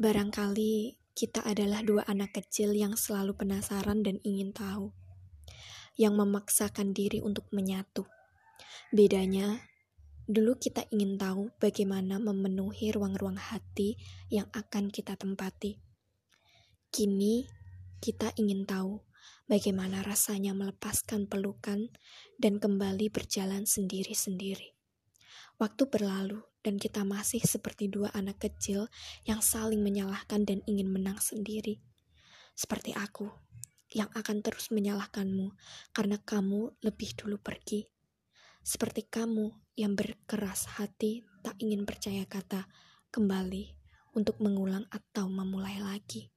Barangkali kita adalah dua anak kecil yang selalu penasaran dan ingin tahu, yang memaksakan diri untuk menyatu. Bedanya, dulu kita ingin tahu bagaimana memenuhi ruang-ruang hati yang akan kita tempati. Kini, kita ingin tahu bagaimana rasanya melepaskan pelukan dan kembali berjalan sendiri-sendiri. Waktu berlalu, dan kita masih seperti dua anak kecil yang saling menyalahkan dan ingin menang sendiri. Seperti aku, yang akan terus menyalahkanmu karena kamu lebih dulu pergi. Seperti kamu yang berkeras hati tak ingin percaya kata kembali untuk mengulang atau memulai lagi.